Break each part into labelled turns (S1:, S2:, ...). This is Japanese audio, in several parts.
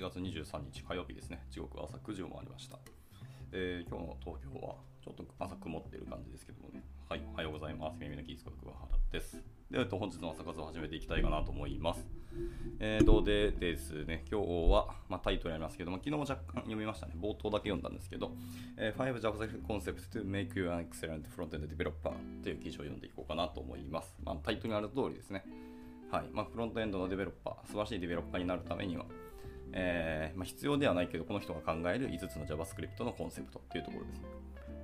S1: 8月23日火曜日ですね。時刻は朝9時を回りました。えー、今日の東京はちょっと朝曇ってる感じですけどもね。はい、おはようございます。耳のキースこと桑原です。で、はえっと本日の朝活を始めていきたいかなと思います。えー、とでですね、今日は、まあ、タイトルありますけども、昨日も若干読みましたね。冒頭だけ読んだんですけど、えー、5 JavaScript Concepts to Make You an Excellent Frontend Developer という記事を読んでいこうかなと思います。まあ、タイトルにある通りですね。はいまあ、フロントエンドのデベロッパー、素晴らしいデベロッパーになるためには、えー、まあ、必要ではないけど、この人が考える5つの JavaScript のコンセプトっていうところですね。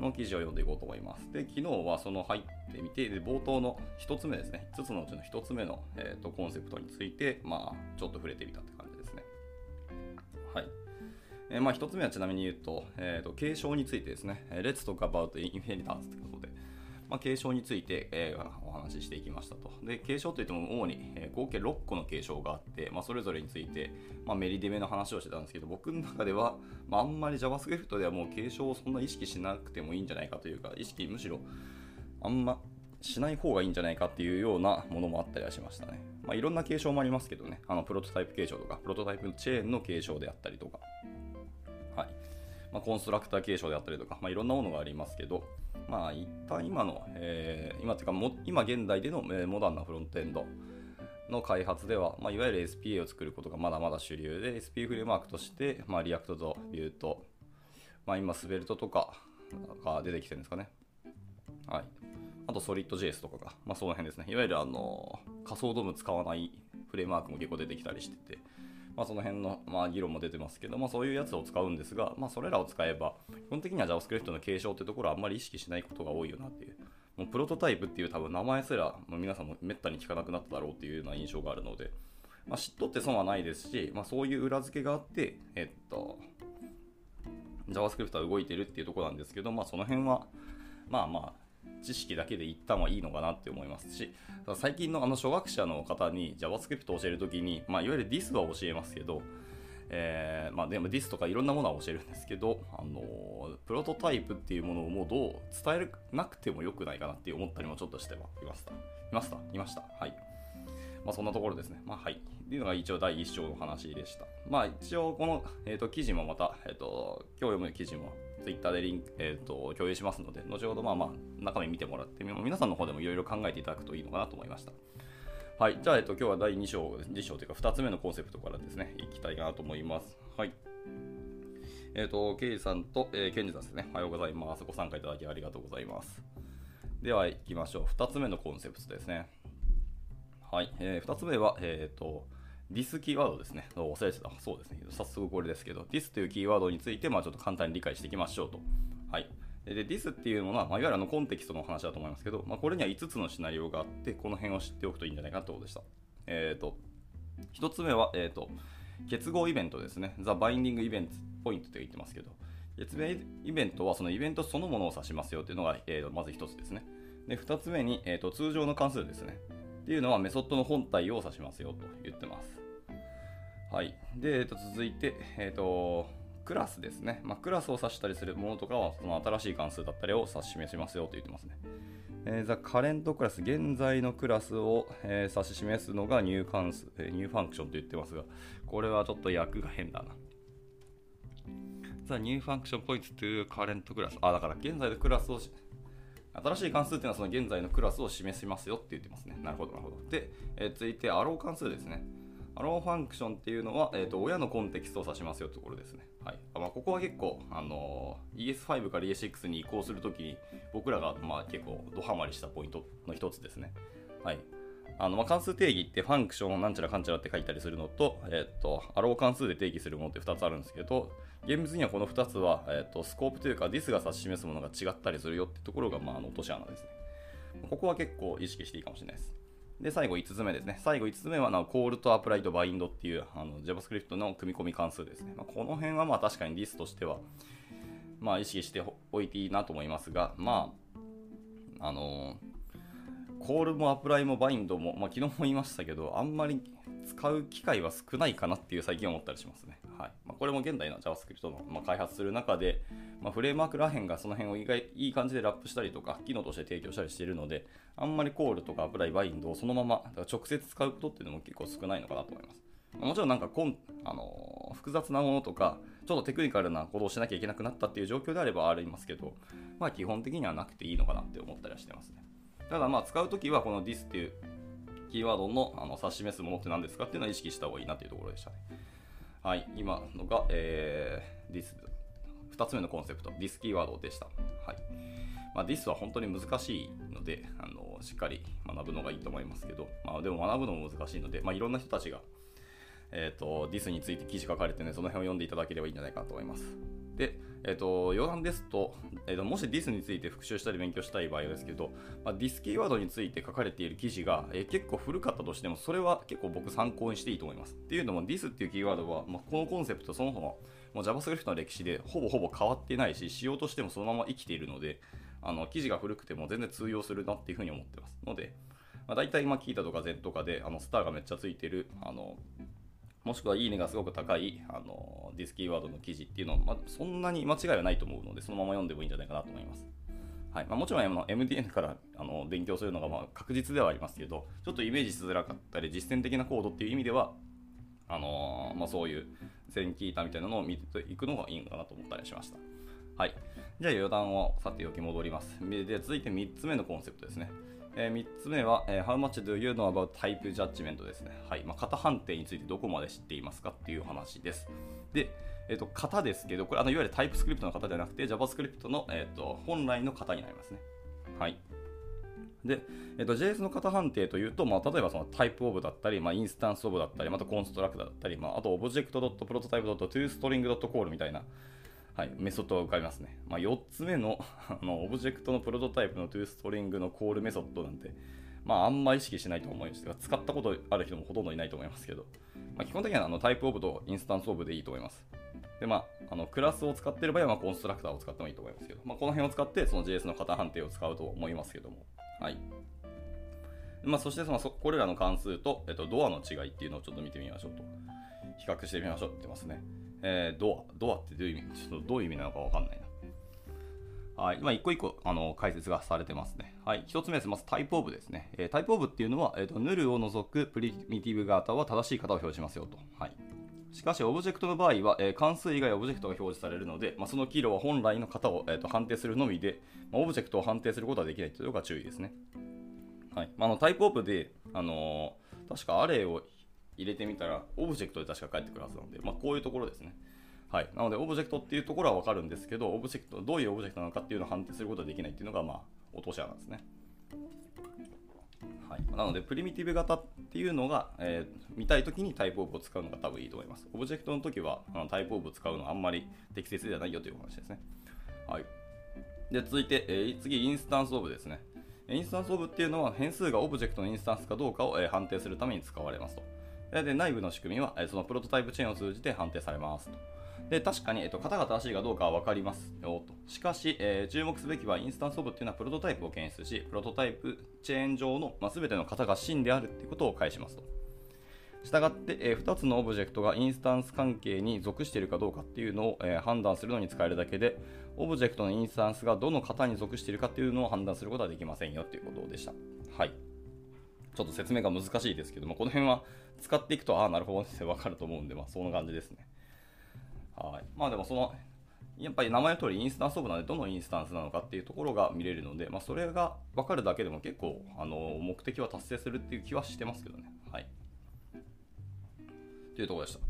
S1: の記事を読んでいこうと思います。で、昨日はその入ってみて、で冒頭の1つ目ですね、5つのうちの1つ目の、えーと、コンセプトについて、まあ、ちょっと触れてみたって感じですね。はい。えー、まあ、1つ目はちなみに言うと、えーと、継承についてですね、Let's talk about inheritance ってことで、まあ、継承について、えー、話していきましたと。で、継承といっても主に、えー、合計6個の継承があって、まあ、それぞれについて、まあ、メリディメの話をしてたんですけど、僕の中では、まあ、あんまり JavaScript ではもう継承をそんな意識しなくてもいいんじゃないかというか、意識むしろあんましない方がいいんじゃないかっていうようなものもあったりはしましたね。まあ、いろんな継承もありますけどね、あのプロトタイプ継承とか、プロトタイプチェーンの継承であったりとか、はい。まあ、コンストラクター継承であったりとか、まあ、いろんなものがありますけど、まあ、一旦今の、えー、今っていうかも、今現代での、え、モダンなフロントエンドの開発では、まあ、いわゆる SPA を作ることがまだまだ主流で、SPA フレームワークとして、まあ、 React と Vue と、まあ、今、 Svelte とかが出てきてるんですかね。はい。あと、 Solid JS とかが、まあ、その辺ですね。いわゆるあの仮想 DOM 使わないフレームワークも結構出てきたりしてて、まあ、その辺の、まあ、議論も出てますけど、まあ、そういうやつを使うんですが、まあ、それらを使えば、基本的には JavaScript の継承ってところはあんまり意識しないことが多いよなっていう。もうプロトタイプっていう多分名前すら、まあ、皆さんもめったに聞かなくなっただろうっていうような印象があるので、まあ、知っとって損はないですし、まあ、そういう裏付けがあって、えっと、JavaScript は動いてるっていうところなんですけど、まあ、その辺は、まあまあ、知識だけで一旦はいいのかなって思いますし、最近のあの初学者の方に JavaScript を教えるときに、まあ、いわゆる DIS は教えますけど、えー、まあ、でも DIS とかいろんなものは教えるんですけど、あのプロトタイプっていうものをもうどう伝えなくてもよくないかなって思ったりもちょっとしてはいました。いました？いました？はい。まあ、そんなところですね。まあ、はい。っていうのが一応第1章の話でした。まあ、一応この、えーと、記事もまた、えーと、今日読む記事も Twitter でリンク、えーと、共有しますので、後ほどまあまあ中身見てもらって、皆さんの方でもいろいろ考えていただくといいのかなと思いました。はい、じゃあ、えっと、今日は第2章、2章というか2つ目のコンセプトからですね、いきたいなと思います。はい。えっ、ー、と、ケイさんと、えー、ケンジさんですね。おはようございます。ご参加いただきありがとうございます。では、行きましょう。2つ目のコンセプトですね。はい。えー、2つ目は、えっ、ー、と、ディスキーワードですね。忘れてた。そうですね。早速これですけど、ディスというキーワードについて、まあちょっと簡単に理解していきましょうと。はい。で、ディスっていうのは、まあ、いわゆるあのコンテキストの話だと思いますけど、まあ、これには5つのシナリオがあって、この辺を知っておくといいんじゃないかということでした。えっ、ー、と、1つ目は、えっ、ー、と、結合イベントですね。ザ・バインディングイベントポイントと言ってますけど、結合イベントはそのイベントそのものを指しますよというのが、えー、まず1つですね。で、2つ目に、えーと、通常の関数ですね。っていうのはメソッドの本体を指しますよと言ってます。はい。で、えー、と続いて、えっ、と、クラスですね。まあ、クラスを指したりするものとかは、その新しい関数だったりを指し示しますよと言ってますね。えー、 the current class、現在のクラスを、えー、指し示すのが new 関数、えー、 new function と言ってますが、これはちょっと訳が変だな。 the new function point to current class。あ、だから現在のクラスを新しい関数っていうのはその現在のクラスを示しますよって言ってますね。なるほど、なるほど。で、えー、続いて、アロー関数ですね。 arrow function っていうのは、えーと、親のコンテキストを指しますよというところですね。はいまあ、ここは結構、あのー、ES5 から ES6 に移行するときに僕らが、まあ、結構ドハマりしたポイントの一つですね。はいあのまあ、関数定義ってファンクションなんちゃらかんちゃらって書いたりするのと、えっ、ー、と、アロー関数で定義するものって2つあるんですけど、厳密にはこの2つは、えっ、ー、と、スコープというか、ディスが指し示すものが違ったりするよってところが、まあ、の落とし穴ですね。ここは結構意識していいかもしれないです。で、最後5つ目ですね。最後5つ目は、コールとアプライとバインドっていうあの JavaScript の組み込み関数ですね。まあ、この辺はまあ確かにリスとしては、まあ意識しておいていいなと思いますが、まあ、あのー、コールもアプライもバインドも、まあ、昨日も言いましたけど、あんまり使う機会は少ないかなっていう最近思ったりしますね。はいまあ、これも現代の JavaScript の、ま、開発する中で、まあ、フレームワークらへんがその辺を意外いい感じでラップしたりとか、機能として提供したりしているので、あんまりコールとかアプライバインドをそのまま直接使うことっていうのも結構少ないのかなと思います。もちろんなんかコンあの複雑なものとか、ちょっとテクニカルなことをしなきゃいけなくなったっていう状況であればありますけど、まあ基本的にはなくていいのかなって思ったりはしてますね。ただまあ使うときはこの this っていうキーワードのあの指し示すものって何ですかっていうのは意識した方がいいなっていうところでしたね。はい、今のが、えー、this 2つ目のコンセプト、this キーワードでした。はいまあ、this は本当に難しいのであの、しっかり学ぶのがいいと思いますけど、まあ、でも学ぶのも難しいので、まあ、いろんな人たちが、えーと、ディスについて記事書かれてね、その辺を読んでいただければいいんじゃないかと思います。で、えーと、余談ですと,、えーと、もしディスについて復習したり勉強したい場合ですけど、まあ、ディスキーワードについて書かれている記事が、え、結構古かったとしても、それは結構僕参考にしていいと思います。っていうのも、ディスっていうキーワードは、まあ、このコンセプトそもそももう JavaScript の歴史でほぼほぼ変わってないし、仕様としてもそのまま生きているので、あの記事が古くても全然通用するなっていうふうに思ってます。ので、まあ、大体今聞いたとか Z とかであのスターがめっちゃついてる、あのもしくはいいねがすごく高いあのディスキーワードの記事っていうのは、まあ、そんなに間違いはないと思うので、そのまま読んでもいいんじゃないかなと思います。はいまあ、もちろん MDN からあの勉強するのがまあ確実ではありますけど、ちょっとイメージしづらかったり、実践的なコードっていう意味では、あのー、まあ、そういう全キータみたいなのを見ていくのがいいのかなと思ったりしました。はい。じゃあ余談をさておき戻ります。で、続いて3つ目のコンセプトですね。えー、3つ目は、えー、How much do you know about type judgment ですね。はい。まあ、型判定についてどこまで知っていますかっていう話です。で、えっ、ー、と、型ですけど、これあのいわゆる TypeScript の型じゃなくて JavaScript の、えーと、本来の型になりますね。はい。で、えっ、と、JS の型判定というと、まあ、例えばその typeof だったり、まあ、 instanceof だったり、また constructor だったり、まあ、あと object.prototype.toString.call みたいな、はい、メソッドが浮かびますね。まあ、4つ目の あのオブジェクトのプロトタイプの toString のコールメソッドなんて、まあ、あんま意識しないと思いますが、使ったことある人もほとんどいないと思いますけど、まあ、基本的にはあのタイプオブとインスタンスオブでいいと思います。で、まあ、あのクラスを使っている場合は、まあ、コンストラクターを使ってもいいと思いますけど、まあ、この辺を使ってその JS の型判定を使うと思いますけども、はい。まあ、そしてそのこれらの関数と、えっと、ドアの違いっていうのをちょっと見てみましょうと。比較してみましょうって言ってますね。えー、ドア。ドアってどういう意味ちょっとどういう意味なのかわかんないな。はい。まあ、一個一個、あの、解説がされてますね。はい。一つ目です。まず、 typeof ですね。えー、 typeof っていうのは、え、ー、と、 null を除くプリミティブ型は正しい型を表示しますよと。はい。しかし、オブジェクトの場合は、えー、関数以外オブジェクトが表示されるので、まあ、そのキーロは本来の型を、えーと、判定するのみで、まあ、オブジェクトを判定することはできないというのが注意ですね。はい。まあ、の typeof で、あのー、確か array を入れてみたら、オブジェクトで確か返ってくるはずなので、まあ、こういうところですね。はい、なので、オブジェクトっていうところは分かるんですけど、オブジェクト、どういうオブジェクトなのかっていうのを判定することはできないっていうのが、まあ、落とし穴ですね。はい、なので、プリミティブ型っていうのが、えー、見たいときに typeof を使うのが多分いいと思います。オブジェクトの時はあの typeof を使うのはあんまり適切ではないよという話ですね。はい、で続いて、えー、次、 instanceof ですね。 instanceof っていうのは変数がオブジェクトのインスタンスかどうかを、えー、判定するために使われますと。で内部の仕組みは、え、そのプロトタイプチェーンを通じて判定されますと。で確かに、えっと、型が正しいかどうかは分かりますよと。しかし、えー、注目すべきは instanceof っていうのはプロトタイプを検出し、プロトタイプチェーン上の、まあ、全ての型が真であるっていうことを返しますと。したがって、えー、2つのオブジェクトがインスタンス関係に属しているかどうかっていうのを、えー、判断するのに使えるだけで、オブジェクトのインスタンスがどの型に属しているかっていうのを判断することはできませんよっていうことでした。はい。ちょっと説明が難しいですけども、この辺は使っていくと、ああ、なるほどって分かると思うんで、まあ、そんな感じですね。はい。まあでもその、やっぱり名前の通りインスタンスオブなので、どのインスタンスなのかっていうところが見れるので、まあ、それが分かるだけでも結構、あの、目的は達成するっていう気はしてますけどね。はい。というところでした。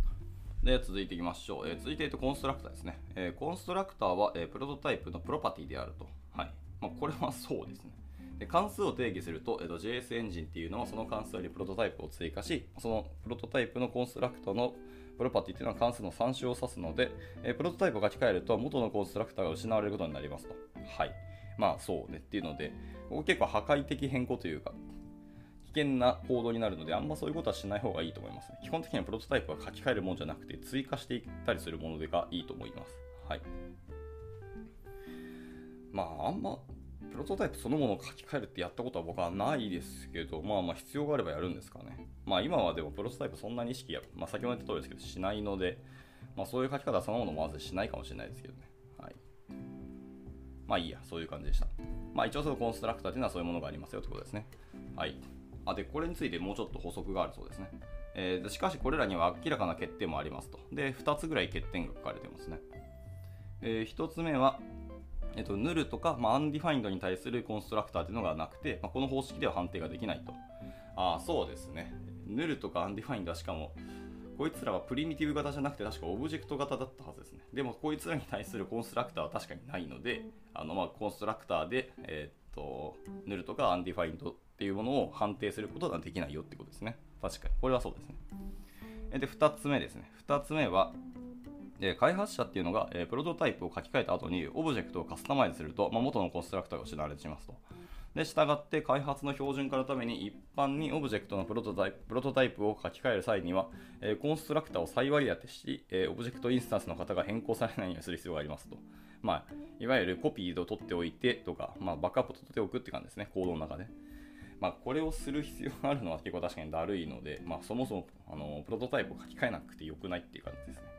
S1: で、続いていきましょう。えー、続いて、えっと、コンストラクターですね。えー、コンストラクターは、えー、プロトタイプのプロパティであると。はい。まあ、これはそうですね。で関数を定義すると、えっと、JS エンジンっていうのはその関数にプロトタイプを追加し、そのプロトタイプのコンストラクトのプロパティっていうのは関数の参照を指すので、えプロトタイプを書き換えると元のコンストラクターが失われることになりますと。はい。まあそうねっていうので、ここ結構破壊的変更というか、危険な行動になるので、あんまそういうことはしない方がいいと思います、ね。基本的にはプロトタイプは書き換えるものじゃなくて、追加していったりするものでがいいと思います。はい。まあ、あんまプロトタイプそのものを書き換えるってやったことは僕はないですけど、まあまあ必要があればやるんですかね。まあ今はでもプロトタイプそんなに意識や、まあ先ほど言った通りですけど、しないので、まあそういう書き方そのものもまずしないかもしれないですけどね。はい。まあいいや、そういう感じでした。まあ一応そのコンストラクターというのはそういうものがありますよということですね。はい。あ、で、これについてもうちょっと補足があるそうですね。えー、しかしこれらには明らかな欠点もありますと。で、2つぐらい欠点が書かれてますね。えー、1つ目は、えっと、 null とか、まあ、 undefined に対するコンストラクターというのがなくて、まあ、この方式では判定ができないと。ああ、そうですね。 null とか undefined はしかも、こいつらはプリミティブ型じゃなくて確かオブジェクト型だったはずですね。でもこいつらに対するコンストラクターは確かにないので、あのまあコンストラクターで、えー、っと、 null とか undefined っていうものを判定することができないよってことですね。確かに。これはそうですね。で、2つ目ですね。2つ目は、で開発者っていうのが、え、プロトタイプを書き換えた後にオブジェクトをカスタマイズすると、まあ、元のコンストラクターが失われてしまいますと。で、従って開発の標準化のために一般にオブジェクトのプロトタイププロトタイプを書き換える際には、え、コンストラクターを再割り当てし、え、オブジェクトインスタンスの方が変更されないようにする必要がありますと。まあ、いわゆるコピーを取っておいてとか、まあ、バックアップを取っておくって感じですね、コードの中で。まあ、これをする必要があるのは結構確かにだるいので、まあ、そもそもあのプロトタイプを書き換えなくてよくないっていう感じですね。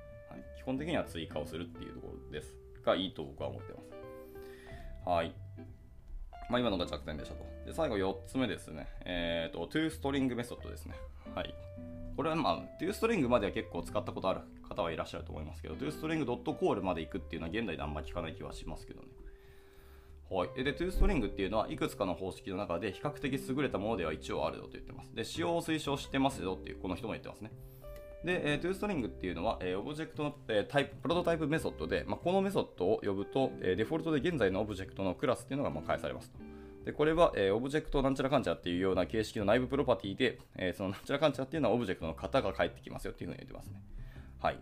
S1: 本的には追加をするっていうところですがいいと僕は思ってます。はい。まあ、今のが弱点でしたと。で最後4つ目ですね。えっ、ー、と、 toString メソッドですね。はい。これはまあ、 toString までは結構使ったことある方はいらっしゃると思いますけど、 toString.call まで行くっていうのは現代であんまり聞かない気はしますけどね。はい。で、 toString っていうのはいくつかの方式の中で比較的優れたものでは一応あるよと言ってます。で、使用を推奨してますよっていう、この人も言ってますね。で、えー、 toString っていうのは、えー、オブジェクトの、えー、タイプ、プロトタイプメソッドで、まあ、このメソッドを呼ぶと、えー、デフォルトで現在のオブジェクトのクラスっていうのがまあ返されますと。で、これは、えー、オブジェクトなんちゃらかんちゃらっていうような形式の内部プロパティで、えー、そのなんちゃらかんちゃっていうのはオブジェクトの型が返ってきますよっていうふうに言ってますね。はい。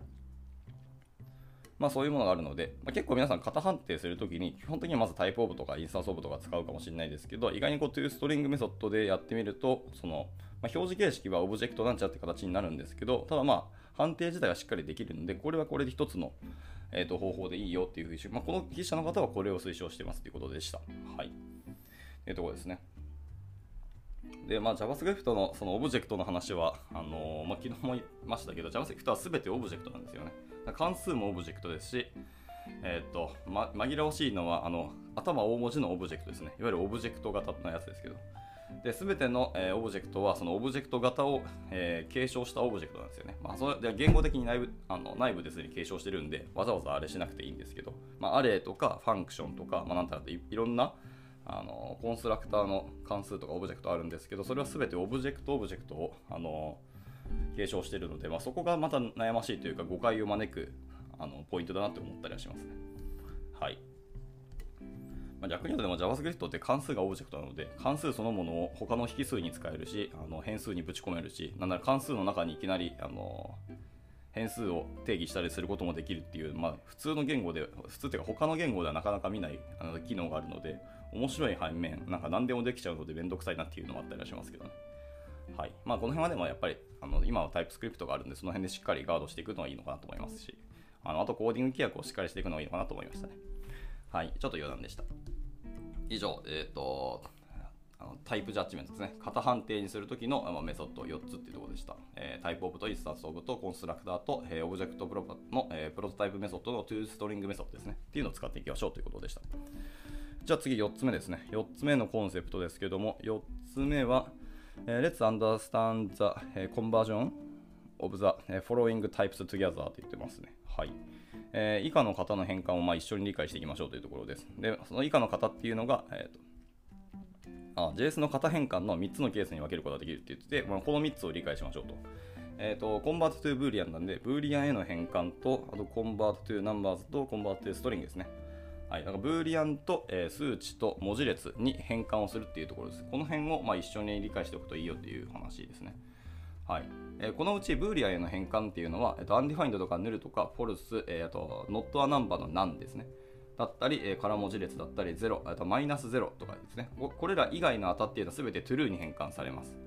S1: まあそういうものがあるので、まあ、結構皆さん型判定するときに、基本的にはまず typeof とか instanceof とか使うかもしれないですけど、意外にこう toString メソッドでやってみると、その、まあ、表示形式はオブジェクトなんちゃって形になるんですけど、ただまあ、判定自体はしっかりできるので、これはこれで一つの、えー、と方法でいいよっていうふうに、まあ、この筆者の方はこれを推奨してますということでした。はい。というところですね。で、まあ、JavaScript のそのオブジェクトの話は、あのー、まあ、昨日も言いましたけど、JavaScript は全てオブジェクトなんですよね。関数もオブジェクトですし、えっ、と、ま、紛らわしいのは、あの、頭大文字のオブジェクトですね。いわゆるオブジェクト型のやつですけど。で、すべての、えー、オブジェクトは、そのオブジェクト型を、えー、継承したオブジェクトなんですよね。まあ、それで言語的に内部あの内部ですでに継承してるんで、わざわざあれしなくていいんですけど、まあ、 Array とか Function とか、まあ、なんたらいいろんな、あのコンストラクターの関数とかオブジェクトあるんですけど、それはすべてオブジェクトオブジェクトを、あの継承してるので、まあ、そこがまた悩ましいというか誤解を招くあのポイントだなって思ったりはしますね。はい。まあ、逆に言うとでも JavaScript って関数がオブジェクトなので、関数そのものを他の引数に使えるし、あの変数にぶち込めるし、なんなら関数の中にいきなりあの変数を定義したりすることもできるっていう、まあ、普通の言語で、普通っていうか他の言語ではなかなか見ないあの機能があるので、面白い反面、なんか何でもできちゃうのでめんどくさいなっていうのもあったりはしますけどね。はい。まあ、この辺はでもやっぱり、あの今はタイプスクリプトがあるんで、その辺でしっかりガードしていくのはいいのかなと思いますし、あのあとコーディング規約をしっかりしていくのがいいのかなと思いましたね。はい、ちょっと余談でした。以上、えっ、ー、と、あの type judgment ですね。型判定にするときの、まあ、メソッド4つっていうところでした。えー、 typeof と instanceof と constructor と、えー、オブジェクトプロパの、えー、プロトタイプメソッドの toString メソッドですね。っていうのを使っていきましょうということでした。じゃあ次4つ目ですね。4つ目のコンセプトですけども、4つ目は、えー、Let's understand the conversion of the following types together と言ってますね。はい。えー、以下の型の変換をまあ一緒に理解していきましょうというところです。で、その以下の型っていうのが、えーと、あ JS の型変換の3つのケースに分けることができるって言ってて、まあ、この3つを理解しましょうと。えっ、ー、と、 convert to boolean なんで、 boolean への変換と、あと convert to numbers と convert to string ですね。はい、だから boolean と、えー、数値と文字列に変換をするっていうところです。この辺をまあ一緒に理解しておくといいよっていう話ですね。はいえー、このうち boolean への変換っていうのは、えーと、 undefined とか null とか false、えー、と not a number の NaN ですね。だったり、えー、空文字列だったり、0、あとマイナス0とかですね。これら以外の値っていうのは全て true に変換されます。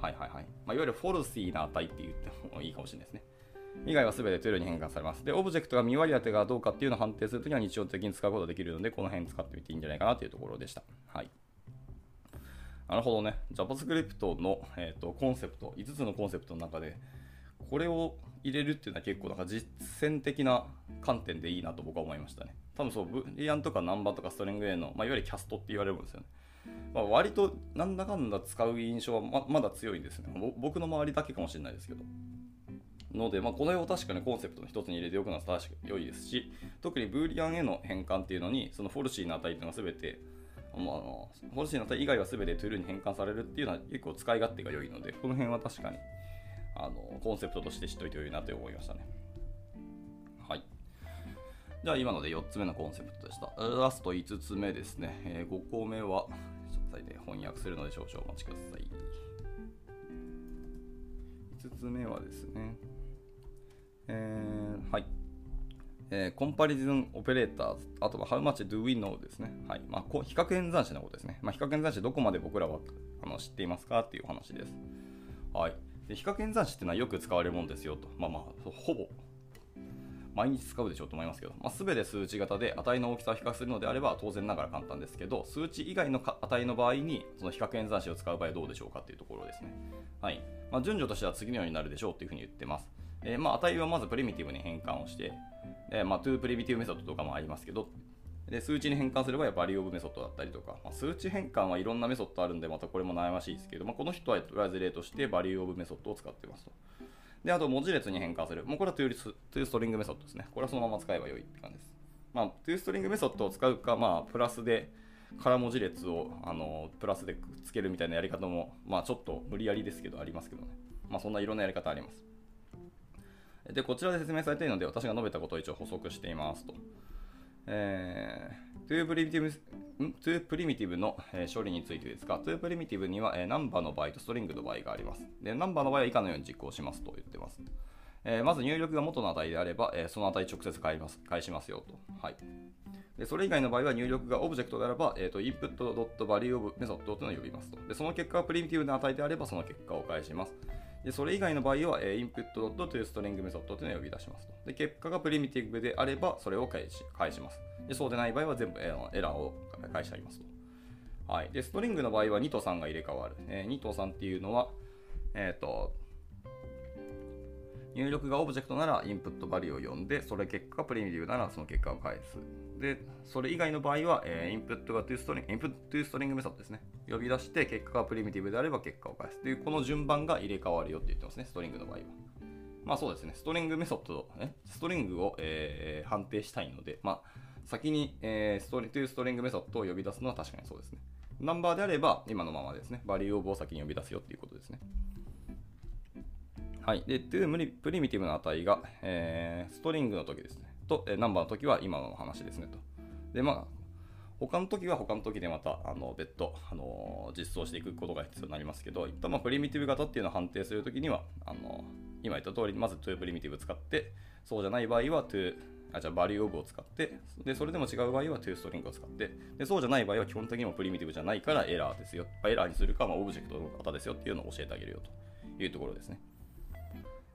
S1: はいはいはい。まあ、いわゆる falsy な値って言ってもいいかもしれないですね。以外は全て true に変換されます。で、オブジェクトが未割り当てかどうかっていうのを判定するときは日常的に使うことができるので、この辺使ってみていいんじゃないかなというところでした。はい。なるほどね。JavaScript の、えーと、コンセプト、5つのコンセプトの中で、これを入れるっていうのは結構なんか実践的な観点でいいなと僕は思いましたね。多分そう、ブリアンとかナンバーとかストリング A の、まあ、いわゆるキャストって言われるんですよね。まあ、割となんだかんだ使う印象はままだ強いんですね。僕の周りだけかもしれないですけど。ので、まあ、これを確かにコンセプトの一つに入れておくのは確かに良いですし、特にブーリアンへの変換っていうのに、そのフォルシーの値っていうのが全て、まあ、あのフォルシーの値以外は全てトゥルーに変換されるっていうのは結構使い勝手が良いので、この辺は確かにあのコンセプトとして知っておいて良いなと思いましたね。はい。じゃあ今ので4つ目のコンセプトでした。ラスト5つ目ですね。えー、5個目は、ちょっと翻訳するので少々お待ちください。5つ目はですね、えー、はい。えー、コンパリズンオペレーターズ、あとは How much do we know ですね。はい。まあ、比較演算子のことですね。まあ、比較演算子どこまで僕らはあの知っていますかっていう話です。はい。で比較演算子っていうのはよく使われるものですよと。まあまあ、ほぼ毎日使うでしょうと思いますけど、まあ、全て数値型で値の大きさを比較するのであれば当然ながら簡単ですけど、数値以外の値の場合にその比較演算子を使う場合どうでしょうかっていうところですね。はい。まあ、順序としては次のようになるでしょうっていうふうに言ってます。えー、まあ、値はまずプリミティブに変換をして、えー、まあ、 toPrimitive メソッドとかもありますけど、で数値に変換すれば valueOf メソッドだったりとか、まあ、数値変換はいろんなメソッドあるんで、またこれも悩ましいですけど、まあ、この人はとりあえず例として valueOf メソッドを使ってますと。で、あと文字列に変換する。もうこれは toS、toString メソッドですね。これはそのまま使えばよいって感じです。まあ、 toString メソッドを使うか、まあ、プラスで、空文字列をあのプラスでくっつけるみたいなやり方も、まあ、ちょっと無理やりですけど、ありますけどね。まあ、そんないろんなやり方あります。で、こちらで説明されているので、私が述べたことを一応補足していますと。えー、 toPrimitive、toPrimitive の、え、処理についてですが、 toPrimitive には、え、ナンバーの場合と string の場合があります。で、ナンバーの場合は以下のように実行しますと言ってます。えー、まず入力が元の値であれば、えー、その値直接返ます返しますよと。はい。でそれ以外の場合は入力がオブジェクトであれば、えーと、 input.valueOf method というのを呼びますと。でその結果がプリミティブな値であればその結果を返します。でそれ以外の場合は、えー、input.toString メソッドというのを呼び出しますと。で結果がプリミティブであればそれを返し返します。でそうでない場合は全部エラーを返してありますと。はい、で string の場合は2と3が入れ替わる。えー、2と3っていうのは、えっ、ー、と入力がオブジェクトなら input valueOf を呼んで、それ結果がプリミティブならその結果を返す。で、それ以外の場合は、えー、インプットが toString、input toString メソッドですね。呼び出して結果がプリミティブであれば結果を返す。という、この順番が入れ替わるよって言ってますね、 string の場合は。まあそうですね、 string メソッド、え string を、えー、判定したいので、まあ、先に、えー、ストリ toString メソッドを呼び出すのは確かにそうですね。ナンバーであれば、今のままですね、 valueOf を先に呼び出すよっていうことですね。はい。で、to プリミティブな値が、えー、ストリングの時ですね。と、えー、ナンバーの時は今の話ですねと。で、まあ、他の時は他の時でまた、あの、別途、あのー、実装していくことが必要になりますけど、一旦まあ、プリミティブ型っていうのを判定するときには、あの今言った通り、まず toPrimitive 使って、そうじゃない場合は to あじゃあ valueOf を使って、で、それでも違う場合は to ストリングを使って、で、そうじゃない場合は基本的にもプリミティブじゃないからエラーですよ。エラーにするか、まあ、オブジェクトの型ですよっていうのを教えてあげるよというところですね。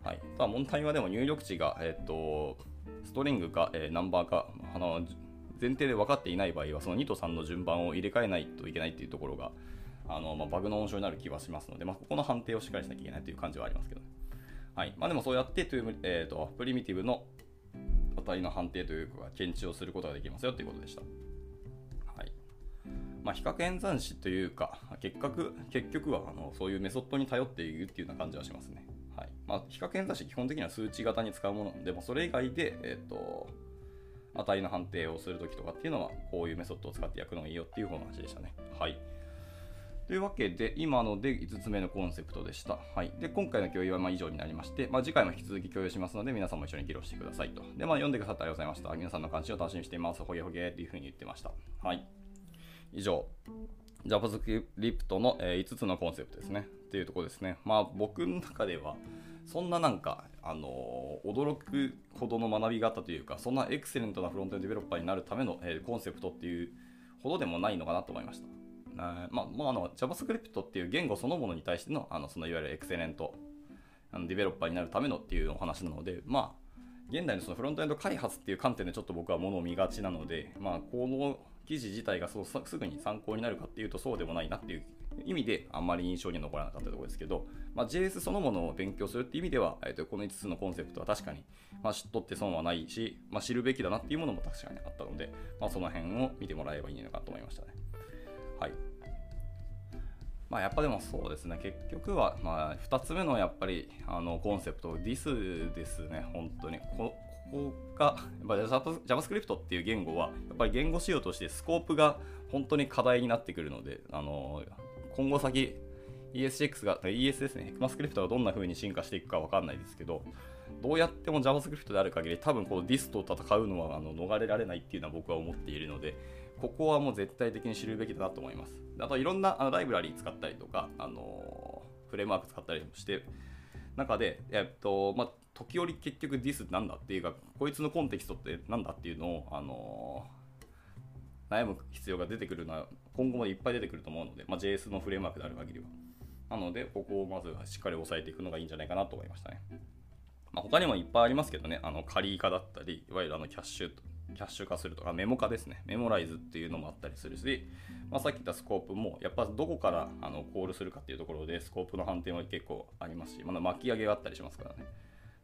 S1: はい、ただ問題はでも入力値が、え、ー、とストリングか、えー、ナンバーかあの前提で分かっていない場合はその2と3の順番を入れ替えないといけないっていうところがあの、まあ、バグの温床になる気はしますので、まあ、ここの判定をしっかりしなきゃいけないという感じはありますけど、ね、はいまあ、でもそうやって、えーと、プリミティブの値の判定というか検知をすることができますよということでした。はいまあ、比較演算子というか結局結局はあのそういうメソッドに頼っているっていうような感じはしますね。まあ、比較偏差値基本的には数値型に使うものでもそれ以外で、えーと、値の判定をするときとかっていうのはこういうメソッドを使って焼くのがいいよっていう話でしたね。はい。というわけで、今ので5つ目のコンセプトでした。はい、で今回の共有はま以上になりまして、まあ、次回も引き続き共有しますので、皆さんも一緒に議論してくださいと。で、まあ、読んでくださってありがとうございました。皆さんの関心を楽しみにしています。ほげほげっていうふうに言ってました。はい。以上、JavaScript の5つのコンセプトですね。っていうところですね。まあ僕の中では、そんななんか、あの、驚くほどの学びがあったというか、そんなエクセレントなフロントエンドデベロッパーになるための、えー、コンセプトっていうほどでもないのかなと思いました。まあ、まあ、あの JavaScript っていう言語そのものに対しての、あのそのいわゆるエクセレントあのデベロッパーになるためのっていうお話なので、まあ、現代のそのフロントエンド開発っていう観点でちょっと僕はものを見がちなので、まあ、この記事自体がそうすぐに参考になるかっていうとそうでもないなっていう意味であんまり印象に残らなかったところですけど、まあ、JS そのものを勉強するっていう意味では、えー、とこの5つのコンセプトは確かに、まあ、知っとって損はないし、まあ、知るべきだなっていうものも確かにあったので、まあ、その辺を見てもらえばいいのかと思いましたね。はい。まあ、やっぱでもそうですね、結局は、まあ、2つ目のやっぱりあのコンセプト、ディスですね、本当に。ここが、やっぱ JavaScript っていう言語は、やっぱり言語仕様としてスコープが本当に課題になってくるので、あの今後先、ESX が、ES ですね、ECMAScript がどんな風に進化していくかわかんないですけど、どうやっても JavaScript である限り、多分この DIS と戦うのはあの逃れられないっていうのは僕は思っているので、ここはもう絶対的に知るべきだなと思います。あといろんなあのライブラリー使ったりとか、あのフレームワーク使ったりもして、中で、えっとまあ、時折結局 DIS なんだっていうか、こいつのコンテキストってなんだっていうのを、あの悩む必要が出てくるのは今後もいっぱい出てくると思うので、まあ、JS のフレームワークである限りは。なので、ここをまずしっかり押さえていくのがいいんじゃないかなと思いましたね。まあ、他にもいっぱいありますけどね、あの仮化だったり、いわゆるあのキャッシュキャッシュ化するとか、メモ化ですね。メモライズっていうのもあったりするし、まあ、さっき言ったスコープも、やっぱどこからあのコールするかっていうところで、スコープの判定は結構ありますし、まだ巻き上げがあったりしますからね。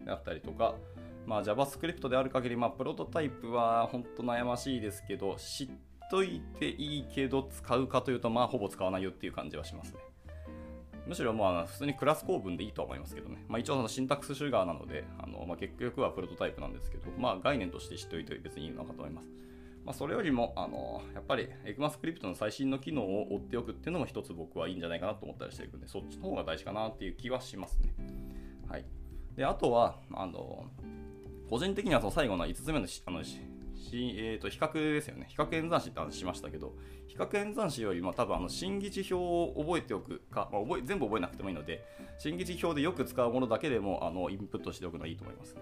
S1: であったりとか、まあ、JavaScript である限り、まあ、プロトタイプは本当悩ましいですけど、知っといていいけど、使うかというと、まあ、ほぼ使わないよっていう感じはしますね。むしろまあ普通にクラス構文でいいとは思いますけどね。まあ、一応そのシンタックスシュガーなので、あのまあ、結局はプロトタイプなんですけど、まあ、概念として知っておいて別にいいのかと思います。まあ、それよりも、あのやっぱり ECMAScript の最新の機能を追っておくっていうのも一つ僕はいいんじゃないかなと思ったりしているので、そっちの方が大事かなっていう気はしますね。はい。で、あとは、あの個人的にはその最後の5つ目のあのしえー、と比較ですよね。比較演算子って話しましたけど、比較演算子よりも多分あの新議値表を覚えておくか、まあ、覚え全部覚えなくてもいいので、新議値表でよく使うものだけでもあのインプットしておくのはいいと思いますね。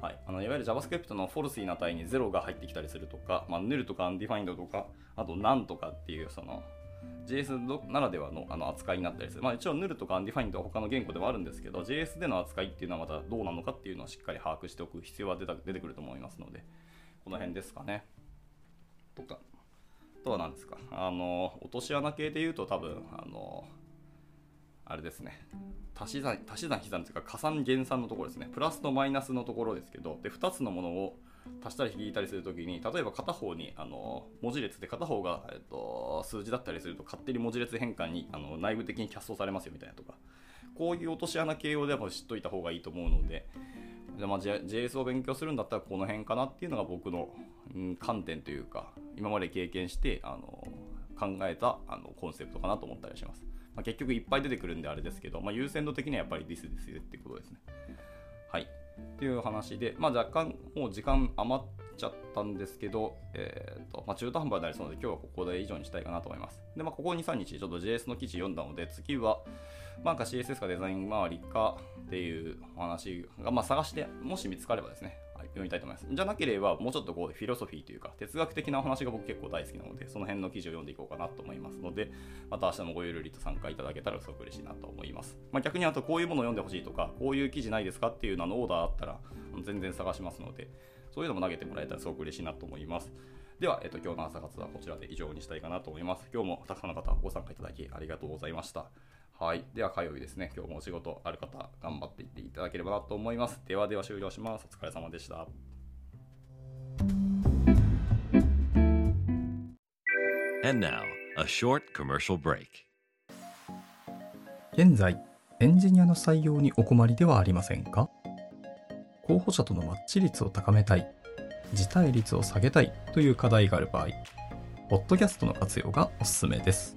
S1: はい、あのいわゆる JavaScript のフォルシーな値に0が入ってきたりするとか、まあ、null とか undefined とか、あと none とかっていうその JS ならではのあの扱いになったりする。まあ一応 null とか undefined は他の言語でもあるんですけど、JS での扱いっていうのはまたどうなのかっていうのをしっかり把握しておく必要は出てくると思いますので、この辺ですかね。とか、あとは何ですか。あの、落とし穴系で言うと多分、あの、あれですね。足し算、足し算、引き算というか加算減算のところですね。プラスとマイナスのところですけど、で、2つのものを足したり引いたりするときに、例えば片方にあの文字列で片方が、えっと、数字だったりすると勝手に文字列変換にあの内部的にキャストされますよみたいなとか、こういう落とし穴系をでも知っといた方がいいと思うので、じゃまあ JS を勉強するんだったらこの辺かなっていうのが僕の、うん、観点というか今まで経験してあの考えたあのコンセプトかなと思ったりします、まあ、結局いっぱい出てくるんであれですけど、まあ、優先度的にはやっぱり this ですよっていうことですね。はい。っていう話で、まあ、若干もう時間余っちゃったんですけど、えーとまあ、中途半端になりそうなので今日はここで以上にしたいかなと思います。で、まあ、ここ2、3日ちょっと JS の記事読んだので次はなんか CSS かデザイン周りかっていうお話が、まあ、探して、もし見つかればですね、読みたいと思います。じゃなければ、もうちょっとこうフィロソフィーというか、哲学的なお話が僕結構大好きなので、その辺の記事を読んでいこうかなと思いますので、また明日もごゆるりと参加いただけたらすごく嬉しいなと思います。まあ、逆にあとこういうものを読んでほしいとか、こういう記事ないですかっていうののオーダーあったら、全然探しますので、そういうのも投げてもらえたらすごく嬉しいなと思います。では、えっと、今日の朝活はこちらで以上にしたいかなと思います。今日もたくさんの方ご参加いただきありがとうございました。はい。では火曜日ですね。今日もお仕事ある方、頑張っていっていただければなと思います。ではでは終了します。お疲れ様でした。
S2: And now, a short commercial break.
S3: 現在、エンジニアの採用にお困りではありませんか？候補者とのマッチ率を高めたい、辞退率を下げたいという課題がある場合、ポッドキャストの活用がおすすめです。